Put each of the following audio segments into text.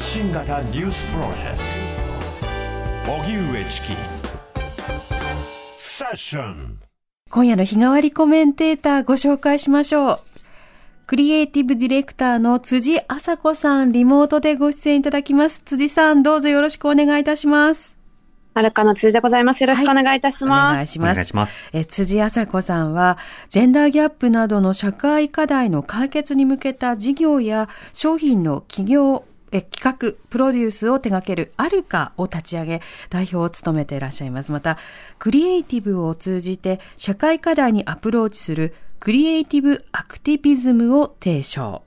発信型ニュースプロジェクト荻上チキセッション今夜の日替わりコメンテーターご紹介しましょう。クリエイティブディレクターの辻麻子さん、リモートでご出演いただきます。辻さん、どうぞよろしくお願いいたします。はるかの辻でございます。よろしくお願いいたしおます。お願いします。願いします。え辻麻子さんは、ジェンダーギャップなどの社会課題の解決に向けた事業や商品の企業、え企画、プロデュースを手掛けるアルカを立ち上げ、代表を務めていらっしゃいます。また、クリエイティブを通じて社会課題にアプローチするクリエイティブアクティビズムを提唱。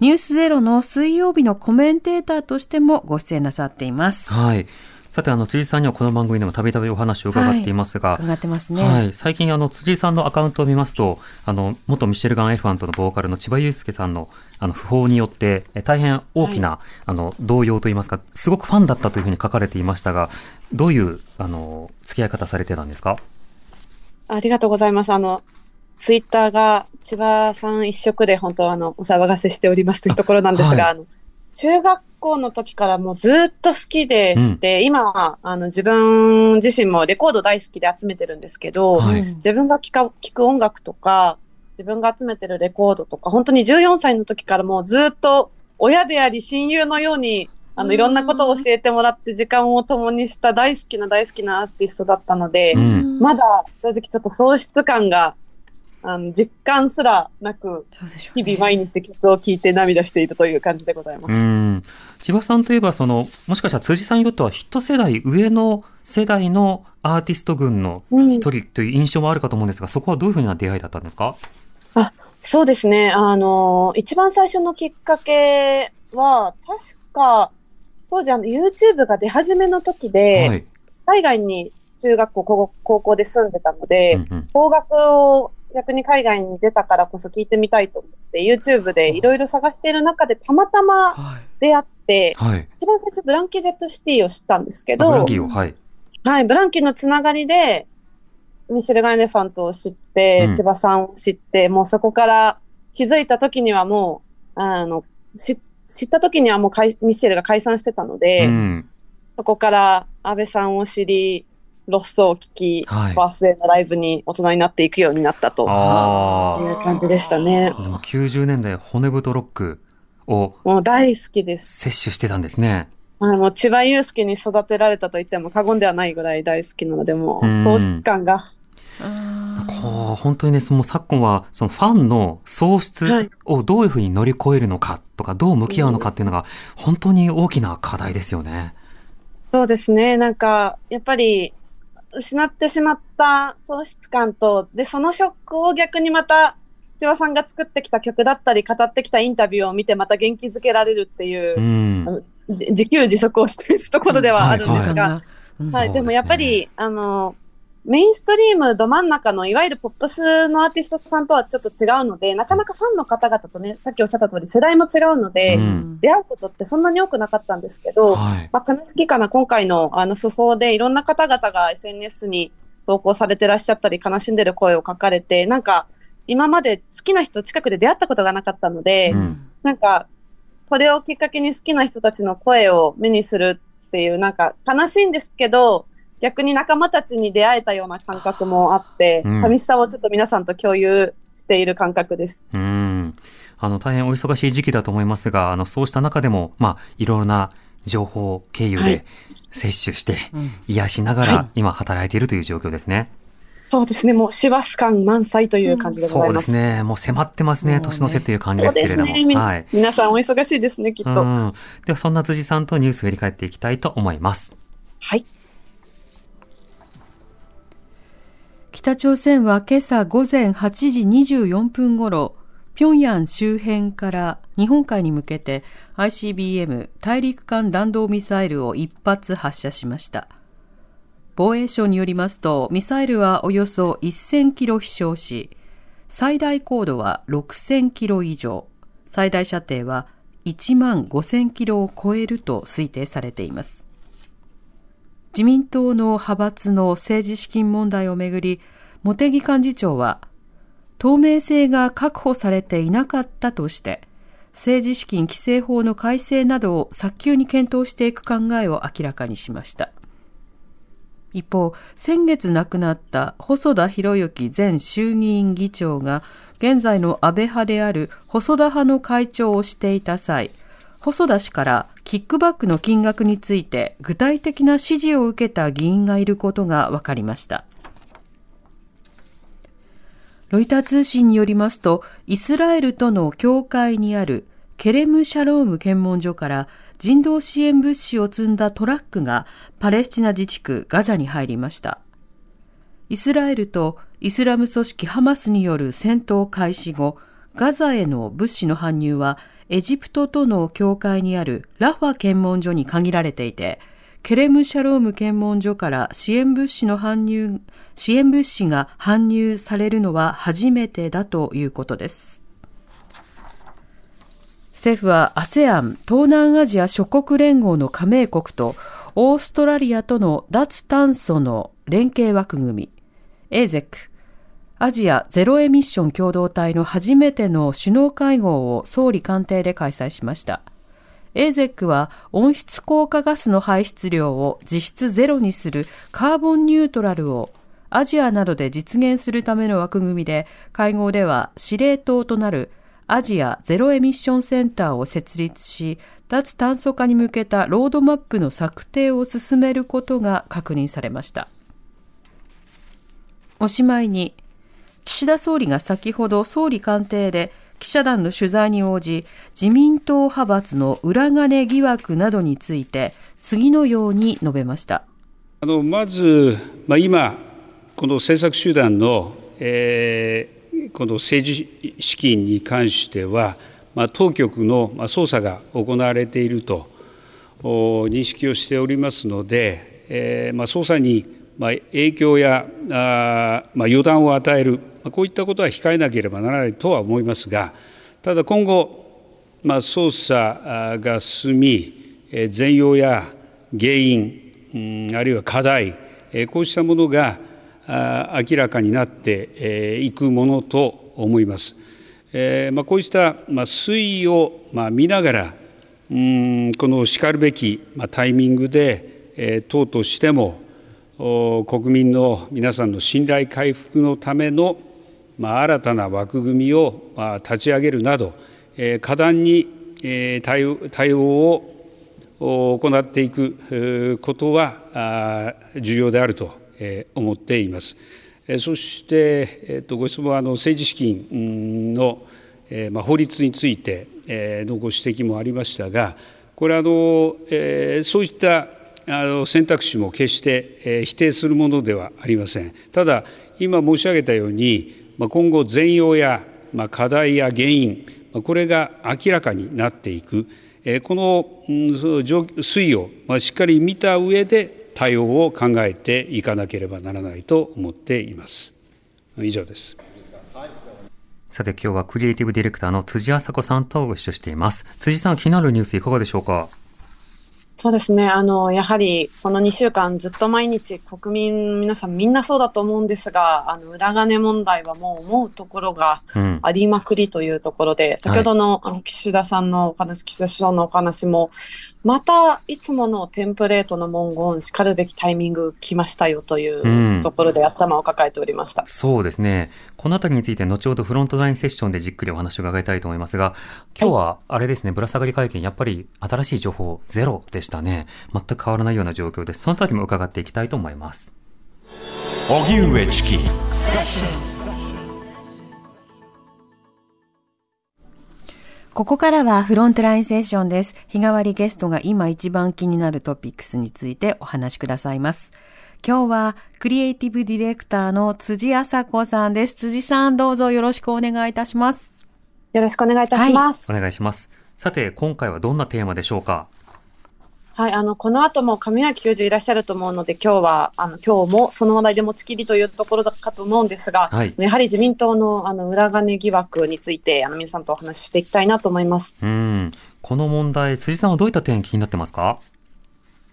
ニュースゼロの水曜日のコメンテーターとしてもご出演なさっています。はい。さて、あの、辻さんにはこの番組でもたびたびお話を伺っていますが、伺ってますね。はい。最近、あの、辻さんのアカウントを見ますと、あの、元ミシェルガン・エレファントのボーカルの千葉祐介さんの、あの、訃報によって、え大変大きな、あの、動揺といいますか、すごくファンだったというふうに書かれていましたが、どういう、あの、付き合い方されてたんですか？ありがとうございます。あの、ツイッターが千葉さん一色で本当あの、お騒がせしておりますというところなんですが、あはいあの、中学校の時からもうずっと好きでして、今はあの自分自身もレコード大好きで集めてるんですけど、はい。うん自分が聴か聴く音楽とか、自分が集めてるレコードとか、本当に14歳の時からもうずっと親であり親友のように、あの、うん。いろんなことを教えてもらって時間を共にした大好きな大好きなアーティストだったので、うん。まだ正直ちょっと喪失感が、あの、実感すらなく、ね日々毎日曲を聴いて涙しているという感じでございます。うん。千葉さんといえば、その、もしかしたら辻さんにとってはヒット世代上の世代のアーティスト群のうん一人という印象もあるかと思うんですが、そこはどういうふうな出会いだったんですか？そうですね。あの、一番最初のきっかけは、確か、当時あの YouTube が出始めの時で、はい。海外に中学校、高校高校で住んでたので、うんうん邦楽を逆に海外に出たからこそ聞いてみたいと思って、YouTube でいろいろ探している中でたまたまはい。出会って、はい。一番最初ブランキー・ジェット・シティを知ったんですけど、あブランキーを、はい。はい、ブランキーのつながりで、ミシェルガン・エレファントを知って、うん千葉さんを知って、もうそこから気づいた時にはもう、あの、知知った時にはもうかいミシェルが解散してたので、うん。そこから安倍さんを知り、ロストを聞き、はいバースデーのライブに大人になっていくようになったとあいう感じでしたねあ。。でも90年代骨太ロックをもう大好きです。摂取してたんですね。はい、もう千葉祐介に育てられたと言っても過言ではないぐらい大好きなので、もううん喪失感がこう、本当にね、その昨今は、そのファンの喪失をどういうふうに乗り越えるのかとか、どう向き合うのかっていうのが、本当に大きな課題ですよね。そうですね。なんか、やっぱり、失ってしまった喪失感と、で、そのショックを逆にまた、千葉さんが作ってきた曲だったり、語ってきたインタビューを見て、また元気づけられるっていうう、んあ。のじ自給自足をしているところではあるんですが、はい、でもやっぱり、あの、メインストリームど真ん中のいわゆるポップスのアーティストさんとはちょっと違うので、なかなかファンの方々とね、さっきおっしゃった通り世代も違うので、うん。出会うことってそんなに多くなかったんですけど、はい。まあ、悲しきかな、今回のあの訃報でいろんな方々が SNS に投稿されてらっしゃったり、悲しんでる声を書かれて、なんか、今まで好きな人近くで出会ったことがなかったので、うん。なんか、これをきっかけに好きな人たちの声を目にするっていう、なんか悲しいんですけど、逆に仲間たちに出会えたような感覚もあって、うん寂しさをちょっと皆さんと共有している感覚です。うん。あの、大変お忙しい時期だと思いますが、あの、そうした中でも、まあ、いろいろな情報経由ではい摂取して、うん癒しながはら今働いているという状況ですね。そうですね、もう師走感満載という感じでござそいうま。ですすね。もう迫ってますね。年の瀬という感じそうですけれども。ね。みはい。皆さんお忙しいですね、きっと。うん。では、そんな辻さんとニュースを振り返っていきたいと思います。はい。北朝鮮は今朝午前8時24分ごろ、平壌周辺から日本海に向けて ICBM 大陸間弾道ミサイルを一発発射しました。防衛省によりますと、ミサイルはおよそ1000キロ飛翔し、最大高度は6000キロ以上、最大射程は1万5000キロを超えると推定されています。自民党の派閥の政治資金問題をめぐり、茂木幹事長は、透明性が確保されていなかったとして、政治資金規正法の改正などを早急に検討していく考えを明らかにしました。一方、先月亡くなった細田博之前衆議院議長が、現在の安倍派である細田派の会長をしていた際、細田氏からキックバックの金額について具体的な指示を受けた議員がいることが分かりました。ロイター通信によりますと、イスラエルとの境界にあるケレムシャローム検問所から人道支援物資を積んだトラックがパレスチナ自治区ガザに入りました。イスラエルとイスラム組織ハマスによる戦闘開始後、ガザへの物資の搬入はエジプトとの境界にあるラファ検問所に限られていて、ケレムシャローム検問所から支援物資の搬入、支援物資が搬入されるのは初めてだということです。政府は ASEAN 東南アジア諸国連合の加盟国とオーストラリアとの脱炭素の連携枠組み AZEC アジアゼロエミッション共同体の初めての首脳会合を総理官邸で開催しました。エーゼックは温室効果ガスの排出量を実質ゼロにするカーボンニュートラルをアジアなどで実現するための枠組みで、会合では司令塔となるアジアゼロエミッションセンターを設立し、脱炭素化に向けたロードマップの策定を進めることが確認されました。おしまいに、岸田総理が先ほど総理官邸で記者団の取材に応じ、自民党派閥の裏金疑惑などについて、次のように述べました。あのまず、まあ、今、この政策集団の、えー、この政治資金に関しては、まあ、当局の捜査が行われていると認識をしておりますので、えーまあ、捜査に影響やあ、まあ、予断を与えるこういったことは控えなければならないとは思いますが、ただ今後、まあ、捜査が進み、全容や原因、あるいは課題、こうしたものが明らかになっていくものと思います。ま、こうした推移を見ながら、このしかるべきタイミングで党としても国民の皆さんの信頼回復のための、新たな枠組みを、立ち上げるなど、果断に、対応を行っていくことは重要であると思っています。そして、ご質問は政治資金の、法律についてのご指摘もありましたが、これあの、えー、そういった選択肢も決して、否定するものではありません。ただ、今申し上げたように、今後、全容や課題や原因、これが明らかになっていく、この推移をしっかり見た上で対応を考えていかなければならないと思っています。以上です。さて今日はクリエイティブディレクターの辻麻子さんとご一緒しています。辻さん、気になるニュースいかがでしょうか？そうですね。あの、やはり、この2週間ずっと毎日国民皆さんみんなそうだと思うんですが、あの、裏金問題はもう思うところがありまくりというところで、うん、先ほどの,、あの岸田さんのお話、岸田首相のお話も、またいつものテンプレートの文言、しかるべきタイミング来ましたよというところで頭を抱えておりました。うん、そうですね。このあたりについて後ほどフロントラインセッションでじっくりお話を伺いたいと思いますが、今日はあれですね、ぶら下がり会見、やっぱり新しい情報ゼロでしたね。全く変わらないような状況です。そのあたりも伺っていきたいと思います。荻上チキここからはフロントラインセッションです。日替わりゲストが今一番気になるトピックスについてお話しくださいます。今日はクリエイティブディレクターの辻麻子さんです。辻さんどうぞよろしくお願いいたします。よろしくお願いいたします。はい、お願いします。さて、今回はどんなテーマでしょうか？はい、あの、この後も上脇教授いらっしゃると思うので、今日は、あの、今日もその話題で持ちきりというところだかと思うんですが、はい、やはり自民党の、あの、裏金疑惑について、あの、皆さんとお話ししていきたいなと思います。うん。この問題、辻さんはどういった点気になってますか？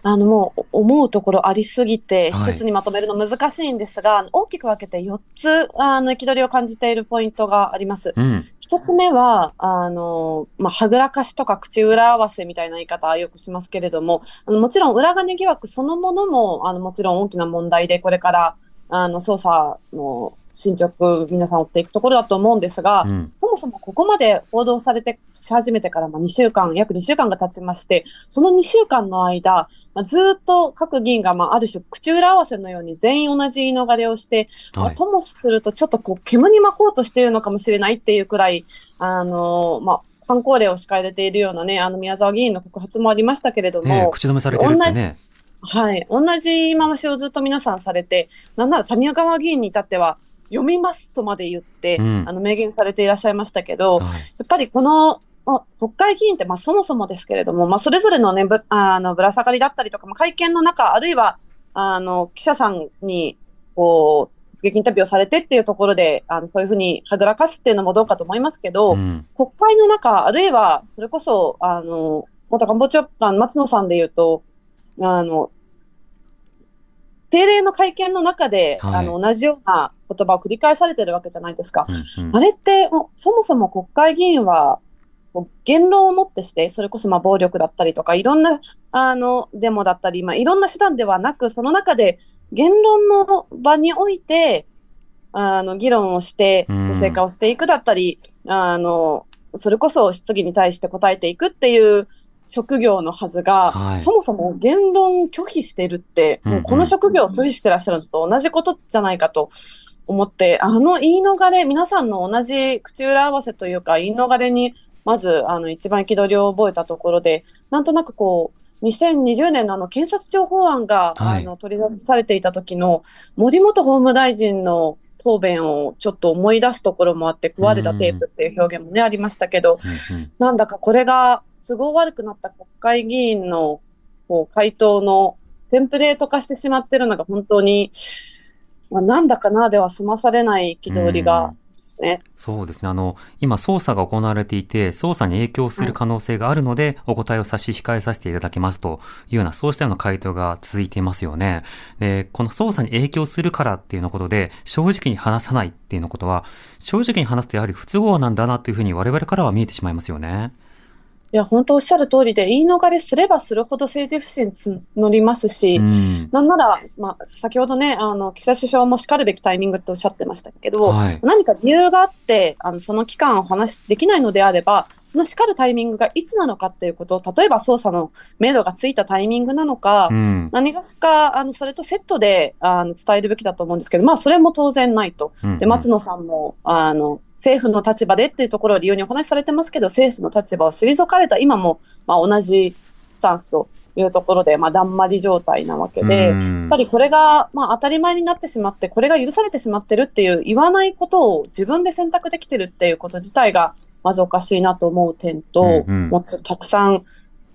あのもう思うところありすぎて、一つにまとめるの難しいんですが、はい、大きく分けて4つ、あの、憤りを感じているポイントがあります。うん、一つ目は、あの、まあ、はぐらかしとか口裏合わせみたいな言い方はよくしますけれども、あのもちろん裏金疑惑そのものも、あの、もちろん大きな問題で、これから、あの、捜査の進捗、皆さん追っていくところだと思うんですが、うん、そもそもここまで報道されて、し始めてからまあ2週間、約2週間が経ちまして、その2週間の間、まあ、ずっと各議員がまあある種口裏合わせのように全員同じ言い逃れをして、はい、まあ、ともするとちょっとこう煙に巻こうとしているのかもしれないっていうくらい、あのー、まあ、観光令を敷かれているようなね、あの宮沢議員の告発もありましたけれども、口止めされてるってね。はい。同じ言い回しをずっと皆さんされて、なんなら谷川議員に至っては、読みますとまで言って、うん、あの明言されていらっしゃいましたけど、はい、やっぱりこの国会議員って、まあ、そもそもですけれども、まあ、それぞれの,、ね、ぶあのぶら下がりだったりとか、まあ、会見の中、あるいはあの記者さんにこう突撃インタビューをされてっていうところで、あのこういうふうにはぐらかすっていうのもどうかと思いますけど、うん、国会の中、あるいはそれこそあの元官房長官、松野さんでいうと、あの定例の会見の中で、はい、あの同じような言葉を繰り返されてるわけじゃないですか。うんうん、あれってそもそも国会議員は言論をもってして、それこそまあ暴力だったりとか、いろんなあのデモだったり、まあ、いろんな手段ではなく、その中で言論の場において、あの議論をして、無性化をしていくだったり、あのそれこそ質疑に対して答えていくっていう職業のはずが、はい、そもそも言論拒否してるって、もうこの職業を拒否してらっしゃるのと同じことじゃないかと思って、あの言い逃れ、皆さんの同じ口裏合わせというか、言い逃れに、まず、あの、一番憤りを覚えたところで、なんとなくこう、2020年のあの検察庁法案が、はい、あの取り出されていた時の森本法務大臣の答弁をちょっと思い出すところもあって、食われたテープっていう表現もね、ありましたけど、なんだかこれが都合悪くなった国会議員のこう回答のテンプレート化してしまってるのが本当に、まあ、なんだかなでは済まされない憤りがですね。そうですね。あの、今捜査が行われていて、捜査に影響する可能性があるので、お答えを差し控えさせていただきますというような、そうしたような回答が続いていますよね。で、この捜査に影響するからっていうようなことで、正直に話さないっていうようなことは、正直に話すとやはり不都合なんだなというふうに我々からは見えてしまいますよね。いや、本当おっしゃる通りで、言い逃れすればするほど政治不信募りますし、うん、なんなら、まあ、先ほどね、あの、岸田首相もしかるべきタイミングっておっしゃってましたけど、はい、何か理由があって、あの、その期間を話できないのであれば、その叱るタイミングがいつなのかっていうことを、例えば捜査の明度がついたタイミングなのか、うん、何がしか、あの、それとセットで、あの、伝えるべきだと思うんですけど、まあ、それも当然ないと。で、松野さんも、あの、政府の立場でっていうところを理由にお話しされてますけど、政府の立場を退かれた今も、まあ、同じスタンスというところで、まあ、だんまり状態なわけで、やっぱりこれが、まあ、当たり前になってしまって、これが許されてしまってるっていう言わないことを自分で選択できてるっていうこと自体が、まずおかしいなと思う点と、うんうん、もうちょっとたくさん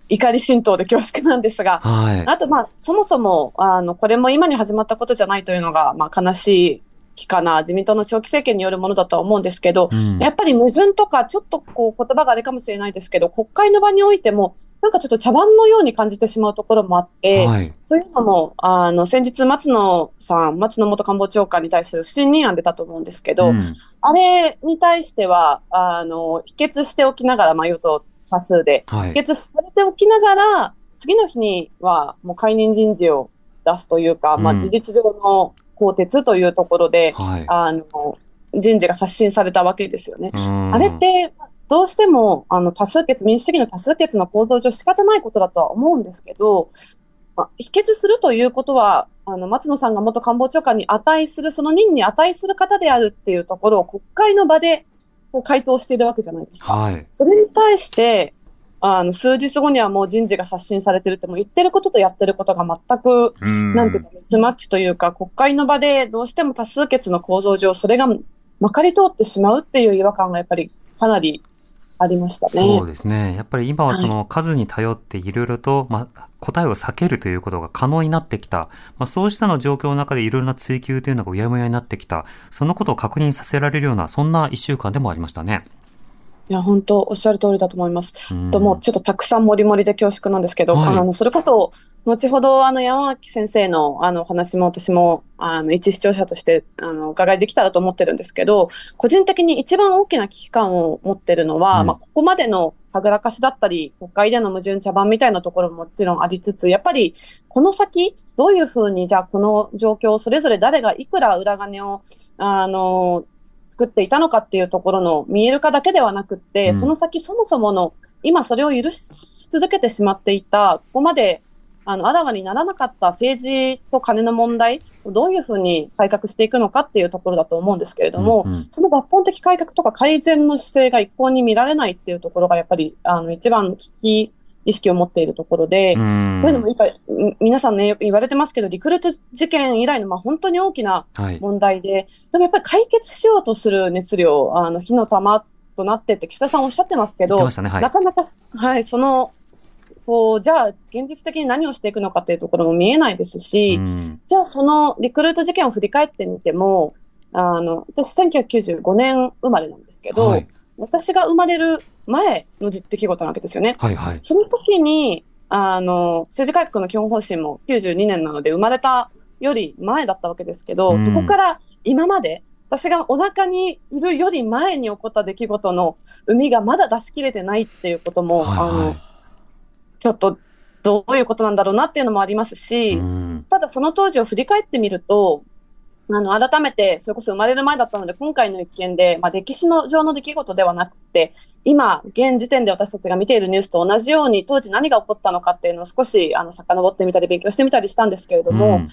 怒り浸透で恐縮なんですが、はい、あと、まあ、そもそも、あの、これも今に始まったことじゃないというのが、まあ、悲しい期かな、自民党の長期政権によるものだとは思うんですけど、うん、やっぱり矛盾とか、ちょっとこう言葉があれかもしれないですけど、国会の場においても、なんかちょっと茶番のように感じてしまうところもあって、はい、というのも、あの、先日、松野さん、松野元官房長官に対する不信任案出たと思うんですけど、うん、あれに対しては、あの、否決しておきながら、まあ、与党多数で、はい、否決されておきながら、次の日にはもう解任人事を出すというか、まあ、事実上の更迭というところで、はい、あの人事が刷新されたわけですよね。あれってどうしてもあの多数決、民主主義の多数決の構造上仕方ないことだとは思うんですけど、まあ、否決するということは、あの松野さんが元官房長官に値する、その任に値する方であるっていうところを国会の場でこう回答しているわけじゃないですか。はい、それに対して、あの数日後にはもう人事が刷新されてるっても言ってることとやってることが全く、なんていうか、ミスマッチというか、国会の場でどうしても多数決の構造上、それがまかり通ってしまうっていう違和感がやっぱりかなりありましたね。そうですね。やっぱり今はその数に頼っていろいろと、まあ、答えを避けるということが可能になってきた。まあ、そうしたの状況の中でいろいろな追求というのがうやむやになってきた。そのことを確認させられるような、そんな一週間でもありましたね。いや、本当おっしゃる通りだと思います。うん。ともうちょっとたくさんもりもりで恐縮なんですけど、はい。あのそれこそ後ほどあの山脇先生のあのお話も私もあの一視聴者としてあのお伺いできたらと思ってるんですけど個人的に一番大きな危機感を持ってるのは、うん。まあ、ここまでのはぐらかしだったり国会での矛盾茶番みたいなところももちろんありつつやっぱりこの先どういうふうにじゃあこの状況をそれぞれ誰がいくら裏金をあの作っていたのかっていうところの見える化だけではなくって、うん。その先そもそもの今それを許し続けてしまっていた、ここまであのあらわにならなかった政治と金の問題をどういうふうに改革していくのかっていうところだと思うんですけれども、うんうん。その抜本的改革とか改善の姿勢が一向に見られないっていうところがやっぱりあの一番危機意識を持っているところで、うんこういうのもやっぱりみ皆さんね、よく言われてますけど、リクルート事件以来のまあ本当に大きなはい。問題で、でもやっぱり解決しようとする熱量、あの火の玉となってって、岸田さんおっしゃってますけど、ね。はいな。かなか、はい、その、こう、じゃあ、現実的に何をしていくのかっていうところも見えないですし、うんじゃあ、そのリクルート事件を振り返ってみても、あの、私、1995年生まれなんですけど、はい。私が生まれる前の出来事なわけですよね。はい。はい。その時に、あの、政治改革の基本方針も92年なので生まれたより前だったわけですけど、うんそこから今まで、私がお腹にいるより前に起こった出来事の生みがまだ出し切れてないっていうことも、はいあの、ちょっとどういうことなんだろうなっていうのもありますし、うんただその当時を振り返ってみると、あの、改めて、それこそ生まれる前だったので、今回の一件で、まあ、歴史の上の出来事ではなくて、今、現時点で私たちが見ているニュースと同じように、当時何が起こったのかっていうのを少し、あの、遡ってみたり、勉強してみたりしたんですけれども、うん。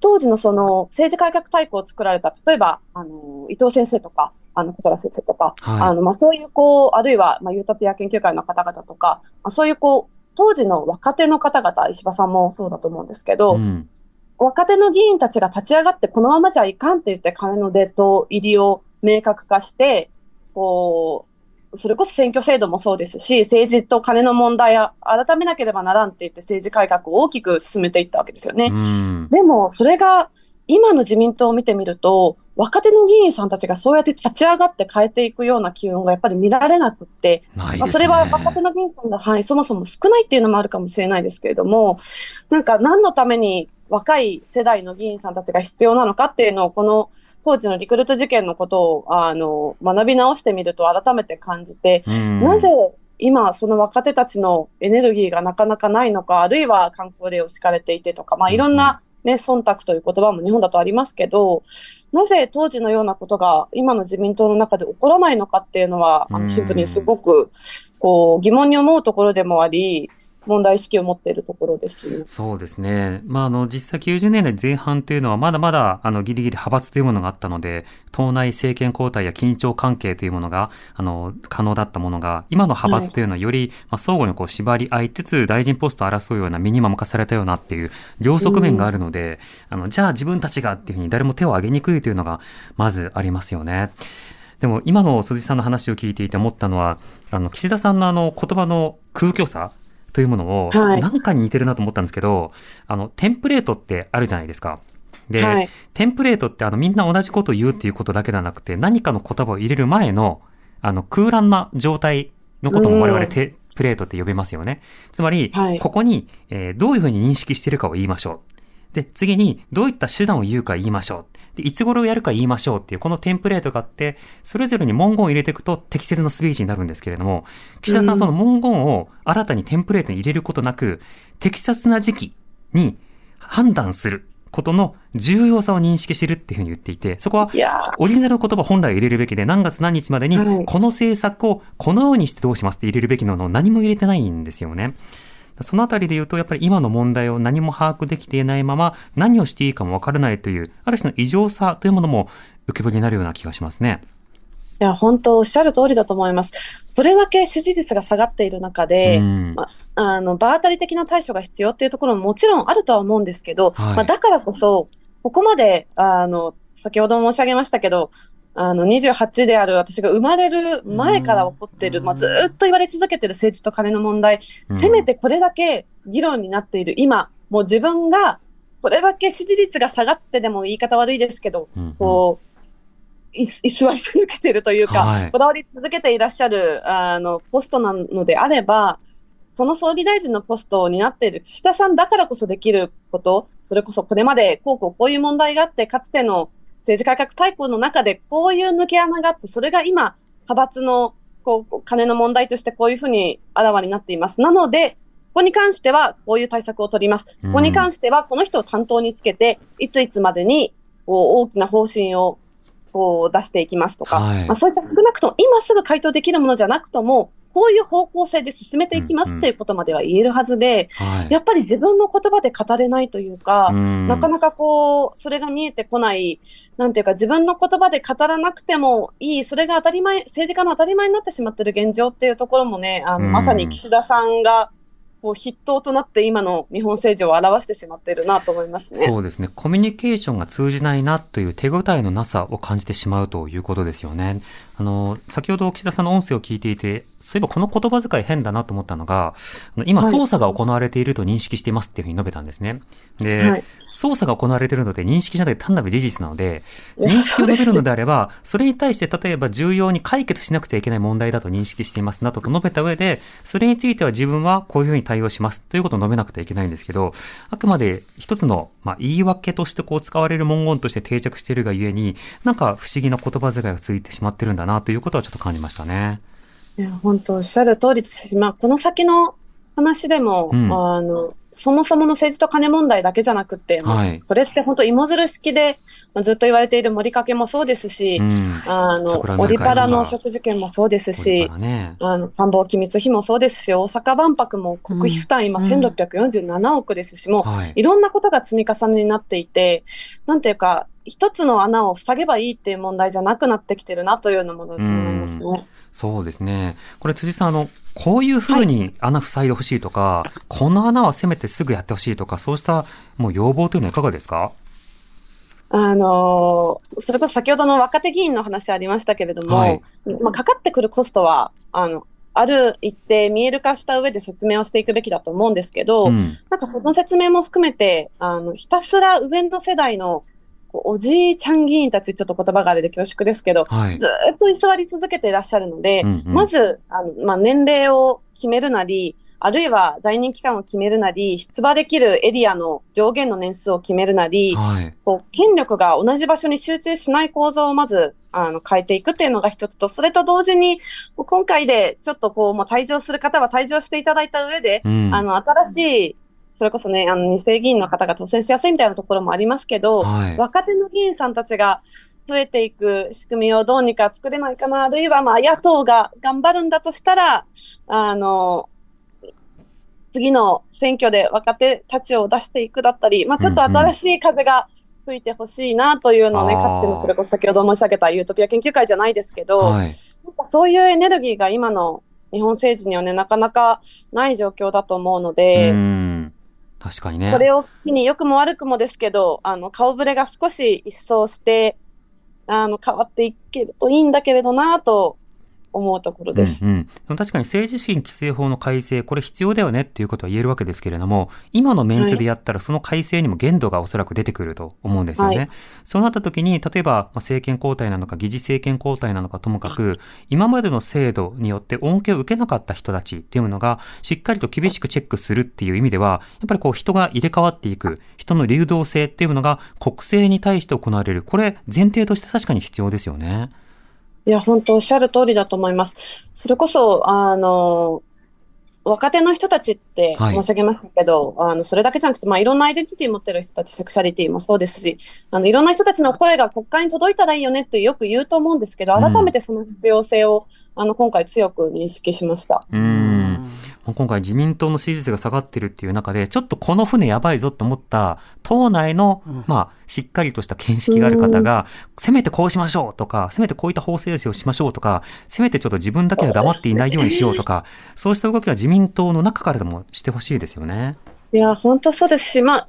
当時のその、政治改革大綱を作られた、例えば、あの、伊藤先生とか、あの、小倉先生とか、はい。あの、まあ、そういう、こう、あるいは、まあ、ユートピア研究会の方々とか、まあ、そういう、こう、当時の若手の方々、石破さんもそうだと思うんですけど、うん若手の議員たちが立ち上がって、このままじゃいかんって言って、金の出と入りを明確化して、こう、それこそ選挙制度もそうですし、政治と金の問題を改めなければならんって言って、政治改革を大きく進めていったわけですよね。うんでも、それが、今の自民党を見てみると、若手の議員さんたちがそうやって立ち上がって変えていくような機運がやっぱり見られなくって、ね。まあ、それは若手の議員さんが、はい、そもそも少ないっていうのもあるかもしれないですけれども、なんか何のために若い世代の議員さんたちが必要なのかっていうのを、この当時のリクルート事件のことをあの学び直してみると改めて感じて、うん。なぜ今、その若手たちのエネルギーがなかなかないのか、あるいは観光令を敷かれていてとか、まあ、いろんな、ね、忖度という言葉も日本だとありますけど、なぜ当時のようなことが今の自民党の中で起こらないのかっていうのは、あうん。のシンプルにすごくこう疑問に思うところでもあり、問題意識を持っているところですね。そうですね。まあ、あの、実際90年代前半というのはまだまだ、あの、ギリギリ派閥というものがあったので、党内政権交代や緊張関係というものが、あの、可能だったものが、今の派閥というのはより、まあ、相互にこう縛り合いつつ、大臣ポストを争うような身にも任されたようなっていう、両側面があるので、あの、じゃあ自分たちがっていうふうに誰も手を挙げにくいというのが、まずありますよね。でも今の鈴木さんの話を聞いていて思ったのは、あの、岸田さんのあの言葉の空虚さというものを、はいなんかに似てるなと思ったんですけど、あの、テンプレートってあるじゃないですか。で、はいテンプレートってあのみんな同じことを言うっていうことだけではなくて、何かの言葉を入れる前の、あの空欄な状態のことも我々うんテンプレートって呼べますよね。つまり、はいここに、えーどういうふうに認識してるかを言いましょう。で、次に、どういった手段を言うか言いましょう。で、いつ頃やるか言いましょうっていう、このテンプレートがあって、それぞれに文言を入れていくと適切なスピーチになるんですけれども、岸田さんうんその文言を新たにテンプレートに入れることなく、適切な時期に判断することの重要さを認識してるっていうふうに言っていて、そこはオリジナルの言葉本来を入れるべきで、何月何日までにはいこの政策をこのようにしてどうしますって入れるべきなのを何も入れてないんですよね。そのあたりで言うと、やっぱり今の問題を何も把握できていないまま、何をしていいかもわからないという、ある種の異常さというものも浮き彫りになるような気がしますね。いや、本当おっしゃる通りだと思います。それだけ支持率が下がっている中で、うんまあの、場当たり的な対処が必要っていうところももちろんあるとは思うんですけど、はいまあ、だからこそ、ここまで、あの、先ほど申し上げましたけど、あの、28である私が生まれる前から起こってる、うん。まあ、ずーっと言われ続けてる政治と金の問題、せめてこれだけ議論になっている。今、もう自分がこれだけ支持率が下がってでも言い方悪いですけど、うん、こう、い居座り続けているというか、はい。こだわり続けていらっしゃるあのポストなのであれば、その総理大臣のポストを担っている岸田さんだからこそできること、それこそこれまでこうこうこういう問題があって、かつての政治改革大綱の中でこういう抜け穴があって、それが今、派閥のこう金の問題としてこういうふうにあらわになっています。なので、ここに関してはこういう対策を取ります。ここに関してはこの人を担当につけて、いついつまでにこう大きな方針をこう出していきますとか、はいまあ、そういった少なくとも今すぐ回答できるものじゃなくとも、こういう方向性で進めていきますっていうことまでは言えるはずで、はい。やっぱり自分の言葉で語れないというか、うんなかなかこう、それが見えてこない、なんていうか、自分の言葉で語らなくてもいい、それが当たり前、政治家の当たり前になってしまっている現状っていうところもね、あのうんまさに岸田さんが、こう筆頭となって今の日本政治を表してしまっているなと思いますね。そうですね。コミュニケーションが通じないなという手応えのなさを感じてしまうということですよね。あの、先ほど岸田さんの音声を聞いていて、そういえばこの言葉遣い変だなと思ったのが、今はい捜査が行われていると認識していますっていうふうに述べたんですね。で、はい捜査が行われているので認識じゃなくて単なる事実なので、認識を述べるのであれば、それに対して例えば重要に解決しなくてはいけない問題だと認識していますなどと述べた上で、それについては自分はこういうふうに対応しますということを述べなくてはいけないんですけど、あくまで一つの、まあ、言い訳としてこう使われる文言として定着しているがゆえに、なんか不思議な言葉遣いがついてしまってるんだなということはちょっと感じましたね。いや、本当おっしゃる通りですし、まあ、この先の話でも、うん。あの、そもそもの政治と金問題だけじゃなくて、まあはいこれって本当芋づる式で、まあずっと言われている森かけもそうですし、うん。あの、オリパラ今の食事券もそうですしね。あの、官房機密費もそうですし、大阪万博も国費負担今うん1647億ですし、もうはい。いろんなことが積み重ねになっていて、なんていうか、一つの穴を塞げばいいっていう問題じゃなくなってきてるなというようなものです思いますね。そうですね。これ辻さん、あの、こういうふうに穴塞いでほしいとか、この穴はせめてすぐやってほしいとか、そうしたもう要望というのはいかがですか？あのーそれこそ先ほどの若手議員の話ありましたけれども、はいまあ、かかってくるコストは、あの、ある一定見える化した上で説明をしていくべきだと思うんですけど、うん。なんかその説明も含めて、あの、ひたすら上の世代のおじいちゃん議員たち、ちょっと言葉があれで恐縮ですけど、はい。ずーっと居座り続けていらっしゃるので、うんうんまず、あの、まあ、年齢を決めるなり、あるいは在任期間を決めるなり、出馬できるエリアの上限の年数を決めるなり、はい。こう権力が同じ場所に集中しない構造をまずあの変えていくっていうのが一つと、それと同時に、今回でちょっとこう、もう退場する方は退場していただいた上で、うん。あの、新しい、それこそね、あの、二世議員の方が当選しやすいみたいなところもありますけど、はい。若手の議員さんたちが増えていく仕組みをどうにか作れないかな、あるいはまあ野党が頑張るんだとしたら、あの、次の選挙で若手たちを出していくだったり、まあちょっと新しい風が吹いてほしいなというのをね、あーかつてのそれこそ先ほど申し上げたユートピア研究会じゃないですけど、はい。なんかそういうエネルギーが今の日本政治にはね、なかなかない状況だと思うので、うん。確かにね。これを機に良くも悪くもですけど、あの、顔ぶれが少し一掃して、あの、変わっていけるといいんだけれどなと思うところです。うんうん、確かに政治資金規正法の改正、これ必要だよねっていうことは言えるわけですけれども、今のメンツでやったらその改正にも限度がおそらく出てくると思うんですよね。はいそうなった時に、例えばまあ政権交代なのか議事政権交代なのかともかく、今までの制度によって恩恵を受けなかった人たちっていうのが、しっかりと厳しくチェックするっていう意味では、やっぱりこう人が入れ替わっていく、人の流動性っていうのが国政に対して行われる。これ前提として確かに必要ですよね。いや、本当おっしゃる通りだと思います。それこそ、あの、若手の人たちってはい申し上げましたけど、あの、それだけじゃなくて、まあ、いろんなアイデンティティ持ってる人たち、セクシャリティもそうですし、あの、いろんな人たちの声が国会に届いたらいいよねってよく言うと思うんですけど、改めてその必要性を、あの、今回強く認識しました。うん。今回自民党の支持率が下がってるっていう中で、ちょっとこの船やばいぞと思った、党内の、まあ、しっかりとした見識がある方が、せめてこうしましょうとか、せめてこういった法制度をしましょうとか、せめてちょっと自分だけが黙っていないようにしようとか、そうした動きは自民党の中からでもしてほしいですよね。いや、本当そうですし、まあ、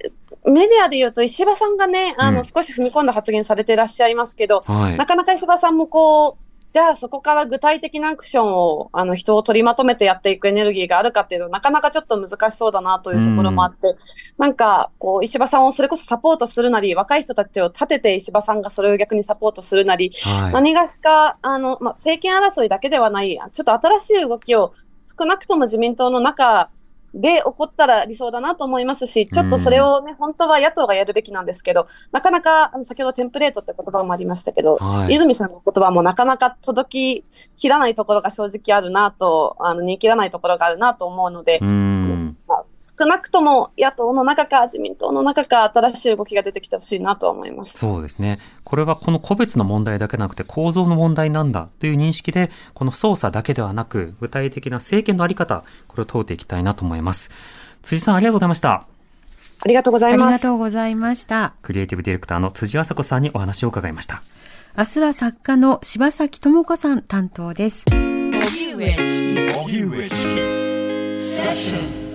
メディアで言うと石破さんがね、あの、うん少し踏み込んだ発言されていらっしゃいますけど、はいな。かなか石破さんもこう、じゃあそこから具体的なアクションを、あの人を取りまとめてやっていくエネルギーがあるかっていうのはなかなかちょっと難しそうだなというところもあって、なんか、こう、石破さんをそれこそサポートするなり、若い人たちを立てて石破さんがそれを逆にサポートするなり、はい。何がしか、あの、まあ、政権争いだけではない、ちょっと新しい動きを少なくとも自民党の中で起こったら理想だなと思いますし、ちょっとそれをね、本当は野党がやるべきなんですけど、なかなか、あの先ほどテンプレートって言葉もありましたけど、はい。泉さんの言葉もなかなか届ききらないところが正直あるなと、あの、人気らないところがあるなと思うので、少なくとも野党の中か自民党の中か新しい動きが出てきてほしいなとは思います。そうですね。これはこの個別の問題だけなくて構造の問題なんだという認識で、この捜査だけではなく、具体的な政権のあり方、これを問うていきたいなと思います。辻さんありがとうございました。ありがとうござありがいます。とうございました。クリエイティブディレクターの辻麻子さんにお話を伺いました。明日は作家の柴崎智子さん担当です。荻上チキセッション